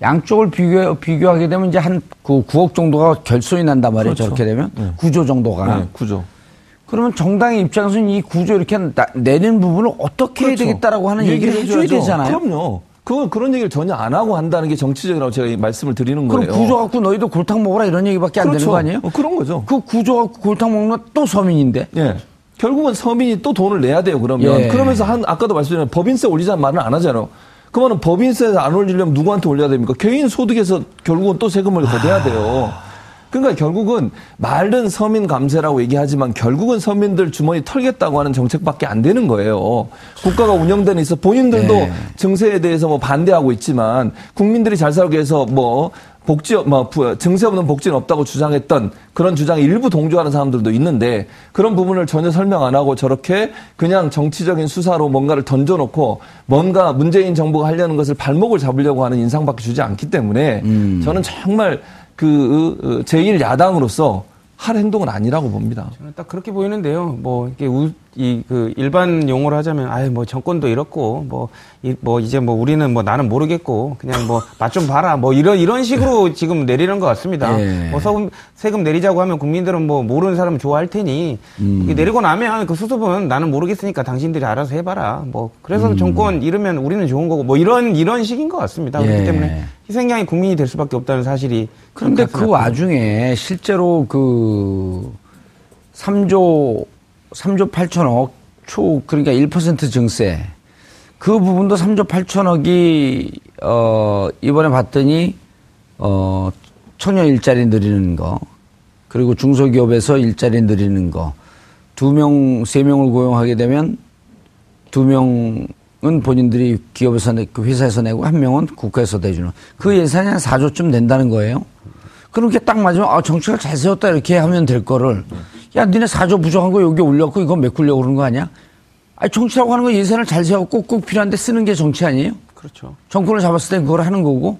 양쪽을 비교, 비교하게 되면 이제 한 그 9억 정도가 결손이 난단 말이에요. 그렇죠. 저렇게 되면. 네. 9조 정도가. 네, 구조. 그러면 정당의 입장에서는 이 구조 이렇게 나- 내는 부분을 어떻게 해야 그렇죠. 되겠다라고 하는 얘기를 해줘야 해줘야죠. 되잖아요. 그럼요. 그 그런 얘기를 전혀 안 하고 한다는 게 정치적이라고 제가 이 말씀을 드리는 그럼 거예요. 구조 갖고 너희도 골탕 먹어라 이런 얘기밖에 안 되는 그렇죠. 거 아니에요? 어, 그런 거죠. 그 구조 갖고 골탕 먹는 건 또 서민인데. 예. 결국은 서민이 또 돈을 내야 돼요, 그러면. 예. 그러면서 한, 아까도 말씀드린 법인세 올리자는 말은 안 하잖아요. 그러면 법인세 안 올리려면 누구한테 올려야 됩니까? 개인 소득에서 결국은 또 세금을 걷어야 돼요. 그러니까 결국은 말은 서민 감세라고 얘기하지만 결국은 서민들 주머니 털겠다고 하는 정책밖에 안 되는 거예요. 국가가 운영되는 있어 본인들도 네. 증세에 대해서 뭐 반대하고 있지만 국민들이 잘 살기 위해서 뭐 복지 뭐 부- 증세 없는 복지는 없다고 주장했던 그런 주장에 일부 동조하는 사람들도 있는데 그런 부분을 전혀 설명 안 하고 저렇게 그냥 정치적인 수사로 뭔가를 던져놓고 뭔가 문재인 정부가 하려는 것을 발목을 잡으려고 하는 인상밖에 주지 않기 때문에 저는 정말 그 제1 야당으로서 할 행동은 아니라고 봅니다. 저는 딱 그렇게 보이는데요. 뭐 이게 이 그 일반 용어로 하자면 아예 뭐 정권도 이렇고 뭐이뭐 이제 뭐 우리는 뭐 나는 모르겠고 그냥 뭐 맛 좀 봐라 뭐 이런 이런 식으로 지금 내리는 것 같습니다. 예. 뭐 세금 세금 내리자고 하면 국민들은 뭐 모르는 사람은 좋아할 테니 이게 내리고 나면 그 수습은 나는 모르겠으니까 당신들이 알아서 해봐라. 뭐 그래서 정권 잃으면 우리는 좋은 거고 뭐 이런 이런 식인 것 같습니다. 예. 그렇기 때문에 희생양이 국민이 될 수밖에 없다는 사실이 그런데 그. 와중에 실제로 그 3조 3조 8천억 초 그러니까 1% 증세. 그 부분도 3조 8천억이 어 이번에 봤더니 어 청년 일자리 늘리는 거. 그리고 중소기업에서 일자리 늘리는 거. 두 명 세 명을 고용하게 되면 두 명은 본인들이 기업에서 내, 그 회사에서 내고 한 명은 국가에서 내주는. 그 예산이 한 4조쯤 낸다는 거예요. 그렇게 딱 맞으면 아 정책을 잘 세웠다 이렇게 하면 될 거를 야 니네 4조 부족한 거 여기 올렸고 이거 메꾸려고 그러는 거 아니야? 아니 정치라고 하는 건 예산을 잘 세우고 꼭 필요한데 쓰는 게 정치 아니에요? 그렇죠. 정권을 잡았을 땐 그걸 하는 거고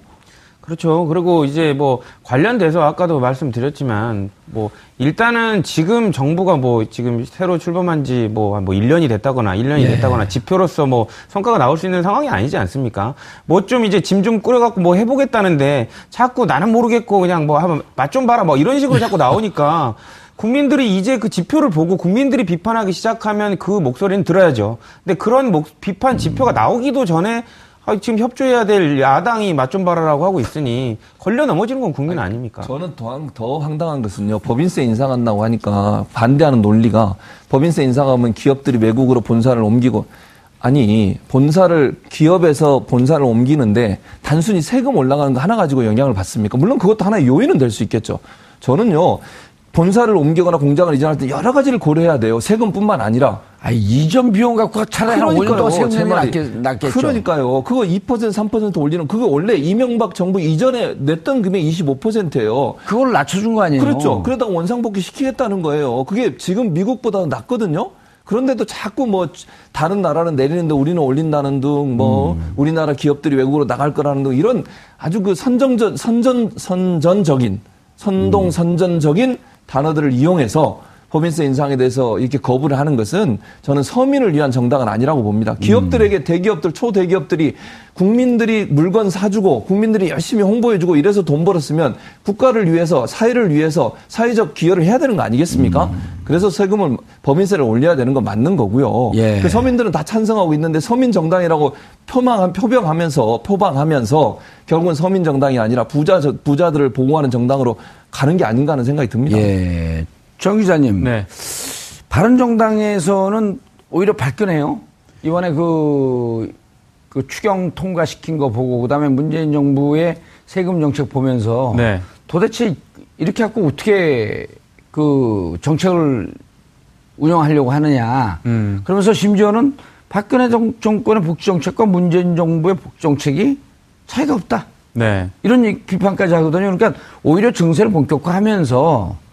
그렇죠. 그리고 이제 뭐 관련돼서 아까도 말씀드렸지만 뭐 일단은 지금 정부가 뭐 지금 새로 출범한 지뭐뭐 1년이 됐다거나 1년이 예. 됐다거나 지표로서 뭐 성과가 나올 수 있는 상황이 아니지 않습니까? 뭐 좀 이제 짐 좀 꾸려 갖고 뭐 해보겠다는데 자꾸 나는 모르겠고 그냥 뭐 하면 맛좀 봐라 뭐 이런 식으로 자꾸 나오니까 국민들이 이제 그 지표를 보고 국민들이 비판하기 시작하면 그 목소리는 들어야죠. 근데 그런 목, 비판 지표가 나오기도 전에 아, 지금 협조해야 될 야당이 맛 좀 봐라라고 하고 있으니 걸려 넘어지는 건 국민 아닙니까? 저는 더, 황- 더 황당한 것은요. 법인세 인상한다고 하니까 반대하는 논리가 법인세 인상하면 기업들이 외국으로 본사를 옮기고 아니 본사를 기업에서 본사를 옮기는데 단순히 세금 올라가는 거 하나 가지고 영향을 받습니까? 물론 그것도 하나의 요인은 될 수 있겠죠. 저는요 본사를 옮기거나 공장을 이전할 때 여러 가지를 고려해야 돼요. 세금뿐만 아니라. 아 이전 비용 갖고 차라리 한 5년 동안 제 세금이. 낫겠, 낫겠죠. 그러니까요. 그거 2% 3% 올리는 그거 원래 이명박 정부 이전에 냈던 금액 25%예요. 그걸 낮춰준 거 아니에요? 그렇죠. 그러다가 원상복귀 시키겠다는 거예요. 그게 지금 미국보다 낮거든요. 그런데도 자꾸 뭐 다른 나라는 내리는데 우리는 올린다는 등뭐 음. 우리나라 기업들이 외국으로 나갈 거라는 등 이런 아주 그 선정전 선전 선전적인 선동 음. 선전적인 단어들을 이용해서 법인세 인상에 대해서 이렇게 거부를 하는 것은 저는 서민을 위한 정당은 아니라고 봅니다. 기업들에게 대기업들, 초대기업들이 국민들이 물건 사주고 국민들이 열심히 홍보해주고 이래서 돈 벌었으면 국가를 위해서 사회를 위해서 사회적 기여를 해야 되는 거 아니겠습니까? 그래서 세금을 법인세를 올려야 되는 건 맞는 거고요. 예. 그 서민들은 다 찬성하고 있는데 서민 정당이라고 표망 표병하면서 표방하면서 결국은 서민 정당이 아니라 부자 부자들을 보호하는 정당으로 가는 게 아닌가 하는 생각이 듭니다. 예. 정 기자님. 네. 바른정당에서는 오히려 발끈해요. 이번에 그, 그 추경 통과시킨 거 보고 그다음에 문재인 정부의 세금 정책 보면서 네. 도대체 이렇게 갖고 어떻게 그 정책을 운영하려고 하느냐. 음. 그러면서 심지어는 박근혜 정, 정권의 복지 정책과 문재인 정부의 복지 정책이 차이가 없다. 네. 이런 비판까지 하거든요. 그러니까 오히려 증세를 본격화하면서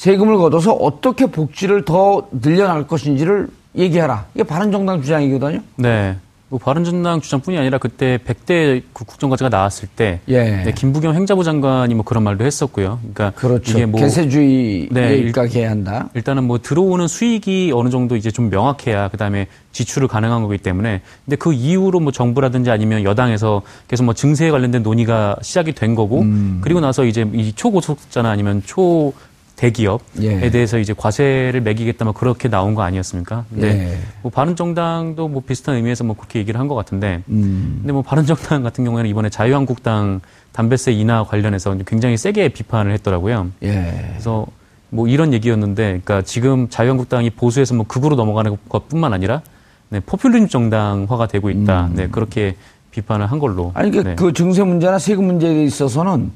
세금을 걷어서 어떻게 복지를 더 늘려날 것인지를 얘기하라. 이게 바른정당 주장이거든요. 네. 뭐 바른정당 주장뿐이 아니라 그때 100대 그 국정과제가 나왔을 때 예. 네, 김부겸 행자부 장관이 뭐 그런 말도 했었고요. 그러니까 그렇죠. 이게 뭐 개세주의에 네, 입각해야 한다. 일단은 뭐 들어오는 수익이 어느 정도 이제 좀 명확해야 그다음에 지출을 가능한 거기 때문에 근데 그 이후로 뭐 정부라든지 아니면 여당에서 계속 뭐 증세에 관련된 논의가 시작이 된 거고 음. 그리고 나서 이제 이 초고속자나 아니면 초 대기업에 예. 대해서 이제 과세를 매기겠다 뭐 그렇게 나온 거 아니었습니까? 근데 예. 뭐 바른정당도 뭐 비슷한 의미에서 뭐 그렇게 얘기를 한 것 같은데 음. 근데 뭐 바른정당 같은 경우에는 이번에 자유한국당 담배세 인하 관련해서 굉장히 세게 비판을 했더라고요. 예. 그래서 뭐 이런 얘기였는데, 그러니까 지금 자유한국당이 보수에서 뭐 극으로 넘어가는 것뿐만 아니라 네, 포퓰리즘 정당화가 되고 있다. 네, 그렇게 비판을 한 걸로. 음. 아니, 그, 네. 그 증세 문제나 세금 문제에 있어서는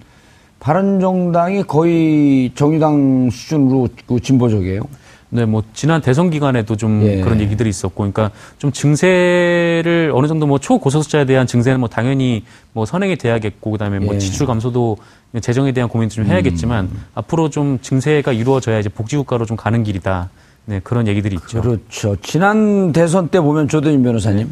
바른정당이 거의 정의당 수준으로 그 진보적이에요. 네, 뭐 지난 대선 기간에도 좀 예. 그런 얘기들이 있었고, 그러니까 좀 증세를 어느 정도 뭐 초고소득자에 대한 증세는 뭐 당연히 뭐 선행이 돼야겠고, 그다음에 뭐 예. 음. 지출 감소도 재정에 대한 고민도 좀 해야겠지만 앞으로 좀 증세가 이루어져야 이제 복지국가로 좀 가는 길이다. 네, 그런 얘기들이 있죠. 그렇죠. 지난 대선 때 보면 조대인 변호사님,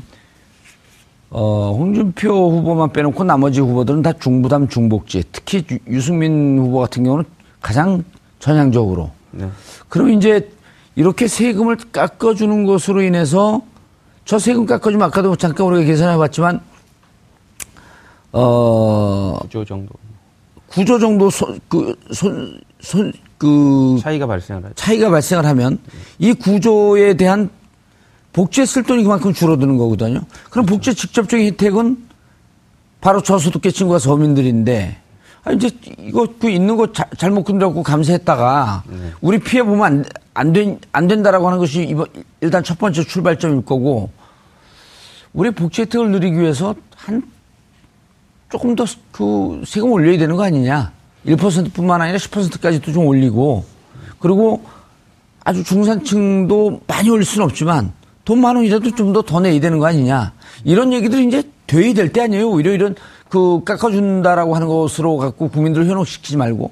어, 홍준표 후보만 빼놓고 나머지 후보들은 다 중부담 중복지. 특히 유- 유승민 후보 같은 경우는 가장 전향적으로. 네. 그럼 이제 이렇게 세금을 깎아주는 것으로 인해서 저 세금 깎아주면 아까도 잠깐 우리가 계산해 봤지만, 어, 구조 정도 구조 정도 손, 그, 손, 손, 그, 차이가 발생을 하죠. 차이가 발생을 하면 이 구조에 대한 복지에 쓸 돈이 그만큼 줄어드는 거거든요. 그럼 복지 직접적인 혜택은 바로 저소득계층과 서민들인데 아 이제 이거 그 있는 거 자- 잘못 끊으라고 감세했다가 우리 피해 보면 안, 안, 된, 안 된다라고 하는 것이 이번 일단 첫 번째 출발점일 거고 우리 복지 혜택을 누리기 위해서 한 조금 더 그 세금 올려야 되는 거 아니냐. 1%뿐만 아니라 10%까지도 좀 올리고 그리고 아주 중산층도 많이 올릴 수는 없지만 돈 만 원이라도 좀 더 더 내야 되는 거 아니냐. 이런 얘기들이 이제 돼야 될 때 아니에요. 오히려 이런 그 깎아준다라고 하는 것으로 갖고 국민들을 현혹시키지 말고.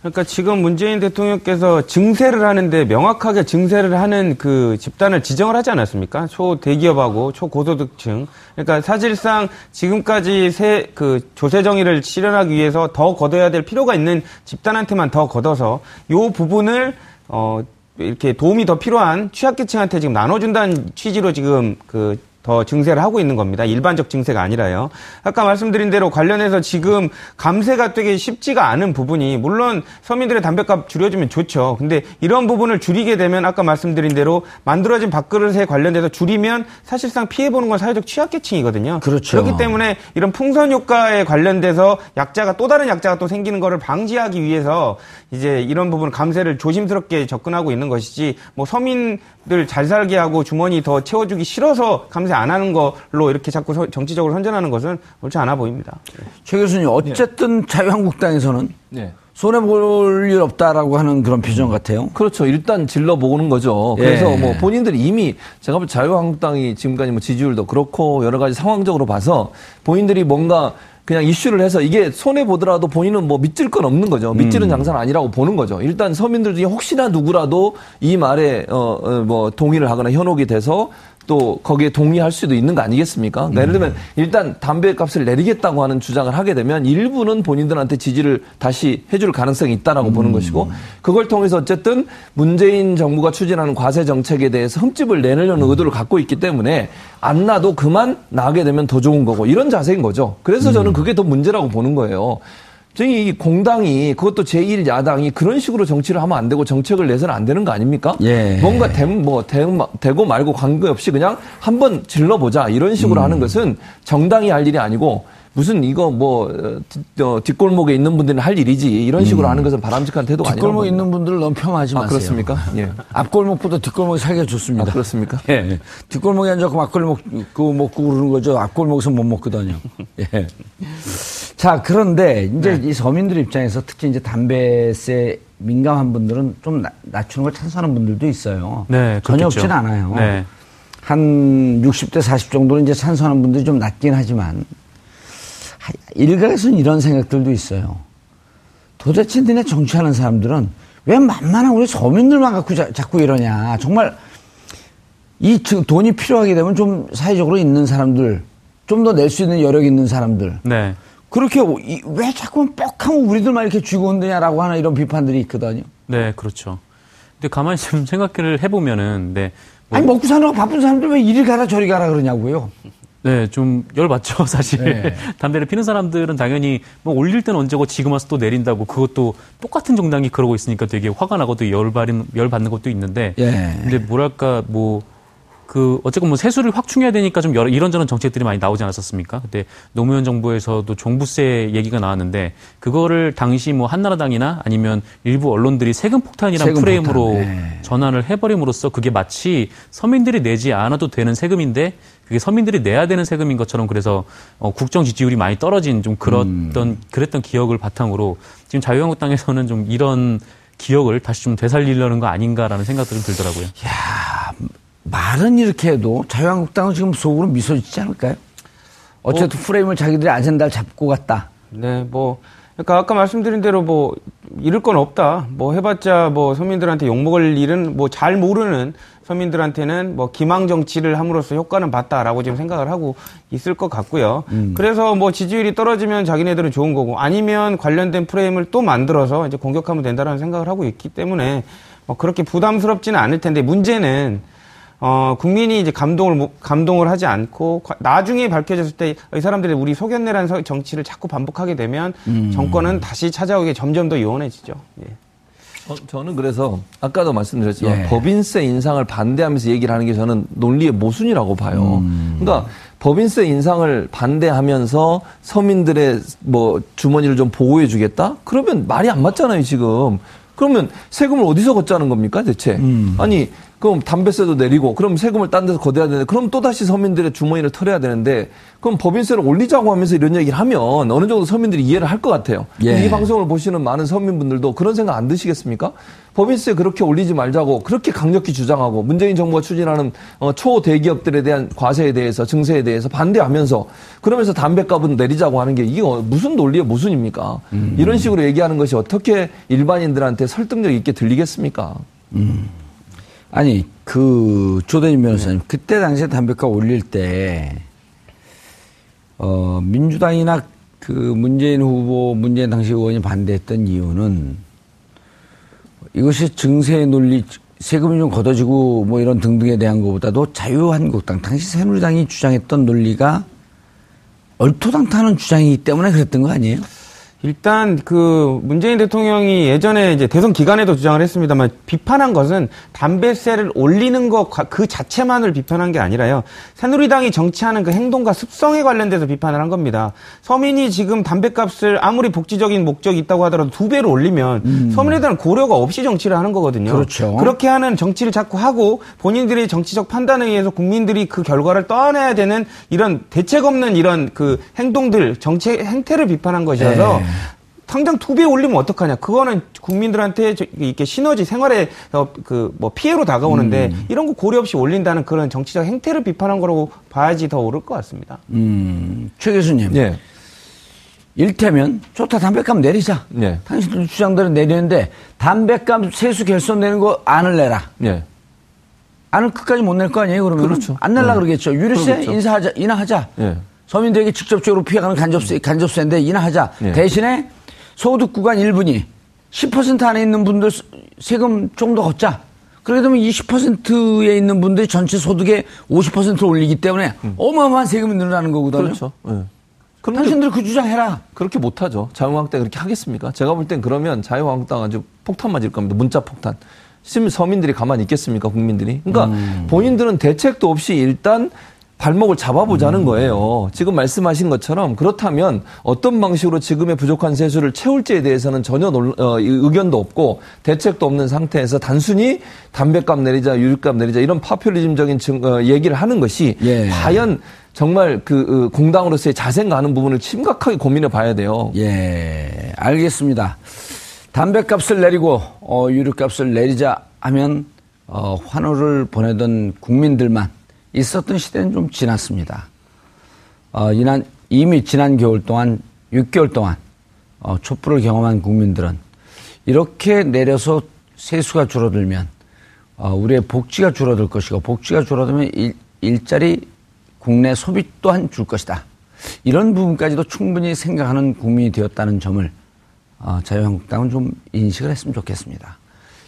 그러니까 지금 문재인 대통령께서 증세를 하는데 명확하게 증세를 하는 그 집단을 지정을 하지 않았습니까? 초대기업하고 초고소득층. 그러니까 사실상 지금까지 세, 그 조세 정의를 실현하기 위해서 더 걷어야 될 필요가 있는 집단한테만 더 걷어서 요 부분을 어 이렇게 도움이 더 필요한 취약계층한테 지금 나눠준다는 취지로 지금 그 더 증세를 하고 있는 겁니다. 일반적 증세가 아니라요. 아까 말씀드린 대로 관련해서 지금 감세가 되게 쉽지가 않은 부분이 물론 서민들의 담배값 줄여주면 좋죠. 근데 이런 부분을 줄이게 되면 아까 말씀드린 대로 만들어진 밥그릇에 관련돼서 줄이면 사실상 피해보는 건 사회적 취약계층이거든요. 그렇죠. 그렇기 때문에 이런 풍선 효과에 관련돼서 약자가 또 다른 약자가 또 생기는 거를 방지하기 위해서 이제 이런 부분 감세를 조심스럽게 접근하고 있는 것이지 뭐 서민들 잘 살게 하고 주머니 더 채워주기 싫어서 감세 안 하는 걸로 이렇게 자꾸 서- 정치적으로 선전하는 것은 옳지 않아 보입니다. 최 교수님, 어쨌든 자유한국당에서는 네. 손해 볼 일 없다라고 하는 그런 표정 같아요. 그렇죠. 일단 질러 보는 거죠. 예. 그래서 뭐 본인들이 이미 제가 볼때 자유한국당이 지금까지 뭐 지지율도 그렇고 여러 가지 상황적으로 봐서 본인들이 뭔가 그냥 이슈를 해서 이게 손해 보더라도 본인은 뭐 믿질 건 없는 거죠. 믿지는 장사는 아니라고 보는 거죠. 일단 서민들 중에 혹시나 누구라도 이 말에 어뭐 동의를 하거나 현혹이 돼서 또 거기에 동의할 수도 있는 거 아니겠습니까? 그러니까 예를 들면 일단 담배 값을 내리겠다고 하는 주장을 하게 되면 일부는 본인들한테 지지를 다시 해줄 가능성이 있다라고 보는 것이고 그걸 통해서 어쨌든 문재인 정부가 추진하는 과세 정책에 대해서 흠집을 내려는 의도를 갖고 있기 때문에 안 나도 그만 나게 되면 더 좋은 거고 이런 자세인 거죠. 그래서 저는 그게 더 문제라고 보는 거예요. 저희 이 공당이 그것도 제1야당이 그런 식으로 정치를 하면 안 되고 정책을 내서는 안 되는 거 아닙니까? 예. 뭔가 대, 뭐 대, 되고 말고 관계없이 그냥 한번 질러보자 이런 식으로 하는 것은 정당이 할 일이 아니고 무슨 이거 뭐 어, 뒷- 어, 뒷골목에 있는 분들은 할 일이지 이런 식으로 하는 것은 바람직한 태도가 아니라고 뒷골목. 있는 분들을 너무 폄하하지 아, 마세요. 그렇습니까? 예. 앞골목보다 뒷골목이 살기가 좋습니다. 아, 그렇습니까? 예. 뒷골목에 앉아서 앞골목 그거 먹고 그러는 거죠. 앞골목에서 못 먹거든요. 예. 자, 그런데 이제 네. 이 서민들 입장에서 특히 이제 담배세 민감한 분들은 좀 나- 낮추는 걸 찬성하는 분들도 있어요. 네, 전혀. 없진 않아요. 네. 한 60대 40 정도는 이제 찬성하는 분들이 좀 낮긴 하지만 하- 일각에서는 이런 생각들도 있어요. 도대체 너네 정치하는 사람들은 왜 만만한 우리 서민들만 갖고 자, 자꾸 이러냐. 정말 이즉 돈이 필요하게 되면 좀 사회적으로 있는 사람들, 좀 더 낼 수 있는 여력 있는 사람들. 네. 그렇게 이- 왜 자꾸 뻑하면 우리들만 이렇게 쥐고 온다냐라고 하는 이런 비판들이 있거든요. 네, 그렇죠. 근데 가만히 좀 생각을 해보면은, 네. 뭐, 아니 먹고 사느라 바쁜 사람들 왜 이리 가라 저리 가라 그러냐고요. 네, 좀 열받죠, 사실. 네. 담배를 피는 사람들은 당연히 뭐 올릴 때는 언제고 지금 와서 또 내린다고 그것도 똑같은 정당이 그러고 있으니까 되게 화가 나고 또 열받는, 열받는 것도 있는데. 예. 근데 뭐랄까, 뭐, 그, 어쨌건 뭐 세수를 확충해야 되니까 좀 여러, 이런저런 정책들이 많이 나오지 않았었습니까? 그때 노무현 정부에서도 종부세 얘기가 나왔는데 그거를 당시 뭐 한나라당이나 아니면 일부 언론들이 세금 폭탄이란 세금 프레임으로 폭탄, 네. 전환을 해버림으로써 그게 마치 서민들이 내지 않아도 되는 세금인데 그게 서민들이 내야 되는 세금인 것처럼 그래서 어, 국정 지지율이 많이 떨어진 좀 그랬던 음. 그랬던 기억을 바탕으로 지금 자유한국당에서는 좀 이런 기억을 다시 좀 되살리려는 거 아닌가라는 생각도 좀 들더라고요. 말은 이렇게 해도 자유한국당은 지금 속으로 미소 짓지 않을까요? 어쨌든 프레임을 자기들이 아젠다를 잡고 갔다. 네, 뭐, 그러니까 아까 말씀드린 대로 뭐, 잃을 건 없다. 뭐, 해봤자 뭐, 서민들한테 욕먹을 일은 뭐, 잘 모르는 서민들한테는 뭐, 기망 정치를 함으로써 효과는 봤다라고 지금 생각을 하고 있을 것 같고요. 그래서 뭐, 지지율이 떨어지면 자기네들은 좋은 거고, 아니면 관련된 프레임을 또 만들어서 이제 공격하면 된다라는 생각을 하고 있기 때문에 뭐, 그렇게 부담스럽지는 않을 텐데, 문제는 어, 국민이 이제 감동을, 못- 감동을 하지 않고, 과- 나중에 밝혀졌을 때, 이 사람들이 우리 속였네라는 서- 정치를 자꾸 반복하게 되면, 정권은 다시 찾아오게 점점 더 요원해지죠. 예. 어, 저는 그래서 아까도 말씀드렸지만 예. 법인세 인상을 반대하면서 얘기를 하는 게 저는 논리의 모순이라고 봐요. 그러니까 법인세 인상을 반대하면서 서민들의 뭐 주머니를 좀 보호해 주겠다? 그러면 말이 안 맞잖아요, 지금. 그러면 세금을 어디서 걷자는 겁니까, 대체? 아니, 그럼 담배세도 내리고, 그럼 세금을 딴 데서 걷어야 되는데, 그럼 또다시 서민들의 주머니를 털어야 되는데, 그럼 법인세를 올리자고 하면서 이런 얘기를 하면 어느 정도 서민들이 이해를 할 것 같아요. 예. 이 방송을 보시는 많은 서민분들도 그런 생각 안 드시겠습니까? 법인세 그렇게 올리지 말자고 그렇게 강력히 주장하고 문재인 정부가 추진하는 어, 초대기업들에 대한 과세에 대해서 증세에 대해서 반대하면서 그러면서 담배값은 내리자고 하는 게 이게 어, 무슨 논리의 모순입니까? 이런 식으로 얘기하는 것이 어떻게 일반인들한테 설득력 있게 들리겠습니까? 아니, 그, 조대진 변호사님, 그때 당시에 담배값 올릴 때, 어, 민주당이나 그 문재인 후보, 문재인 당시 의원이 반대했던 이유는 이것이 증세 논리, 세금이 좀 걷어지고 뭐 이런 등등에 대한 것보다도 자유한국당 당시 새누리당이 주장했던 논리가 얼토당타는 주장이기 때문에 그랬던 거 아니에요? 일단 그 문재인 대통령이 예전에 이제 대선 기간에도 주장을 했습니다만 비판한 것은 담배세를 올리는 것 그 자체만을 비판한 게 아니라요. 새누리당이 정치하는 그 행동과 습성에 관련돼서 비판을 한 겁니다. 서민이 지금 담배값을 아무리 복지적인 목적이 있다고 하더라도 두 배로 올리면 서민들은 고려가 없이 정치를 하는 거거든요. 그렇죠. 그렇게 하는 정치를 자꾸 하고 본인들의 정치적 판단에 의해서 국민들이 그 결과를 떠나야 되는 이런 대책 없는 이런 그 행동들 정치 행태를 비판한 것이어서 네. 당장 두 배 올리면 어떡하냐. 그거는 국민들한테 저- 이렇게 시너지 생활에 그 뭐 피해로 다가오는데 음. 이런 거 고려 없이 올린다는 그런 정치적 행태를 비판한 거라고 봐야지 더 옳을 것 같습니다. 음, 최 교수님. 예. 일테면 좋다 담배값 내리자. 예. 당신들 주장대로 내리는데 담배값 세수 결손되는 거 안을 내라. 예. 안을 끝까지 못 낼 거 아니에요 그러면? 그렇죠. 안 낼라 네. 그러겠죠. 유류세 그러겠죠. 인사하자, 인하하자. 예. 서민들에게 직접적으로 피해가는 간접세, 간접세인데 인하하자. 예. 대신에 소득 구간 1분이 10% 안에 있는 분들 스- 세금 좀 더 걷자. 그렇게 되면 20%에 있는 분들이 전체 소득의 50%를 올리기 때문에 어마어마한 세금이 늘어나는 거거든요. 음. 그렇죠. 예. 그런데 당신들 그 주장 해라. 그렇게 못하죠. 자유한국당 그렇게 하겠습니까? 제가 볼 땐 그러면 자유한국당 아주 폭탄 맞을 겁니다. 문자 폭탄. 심 서민들이 가만히 있겠습니까? 국민들이. 그러니까 음. 본인들은 대책도 없이 일단 발목을 잡아보자는 음. 거예요. 지금 말씀하신 것처럼 그렇다면 어떤 방식으로 지금의 부족한 세수를 채울지에 대해서는 전혀 논- 어, 이 의견도 없고 대책도 없는 상태에서 단순히 담배값 내리자, 유류값 내리자 이런 파퓰리즘적인 증- 어, 얘기를 하는 것이 예. 과연 정말 그 어, 공당으로서의 자세가 하는 부분을 심각하게 고민해 봐야 돼요. 예, 알겠습니다. 담배값을 내리고 어, 유류값을 내리자 하면 어, 환호를 보내던 국민들만 있었던 시대는 좀 지났습니다. 어, 이난, 이미 지난 겨울 동안 6개월 동안 어, 촛불을 경험한 국민들은 이렇게 내려서 세수가 줄어들면 어, 우리의 복지가 줄어들 것이고 복지가 줄어들면 일, 일자리 국내 소비 또한 줄 것이다. 이런 부분까지도 충분히 생각하는 국민이 되었다는 점을 어, 자유한국당은 좀 인식을 했으면 좋겠습니다.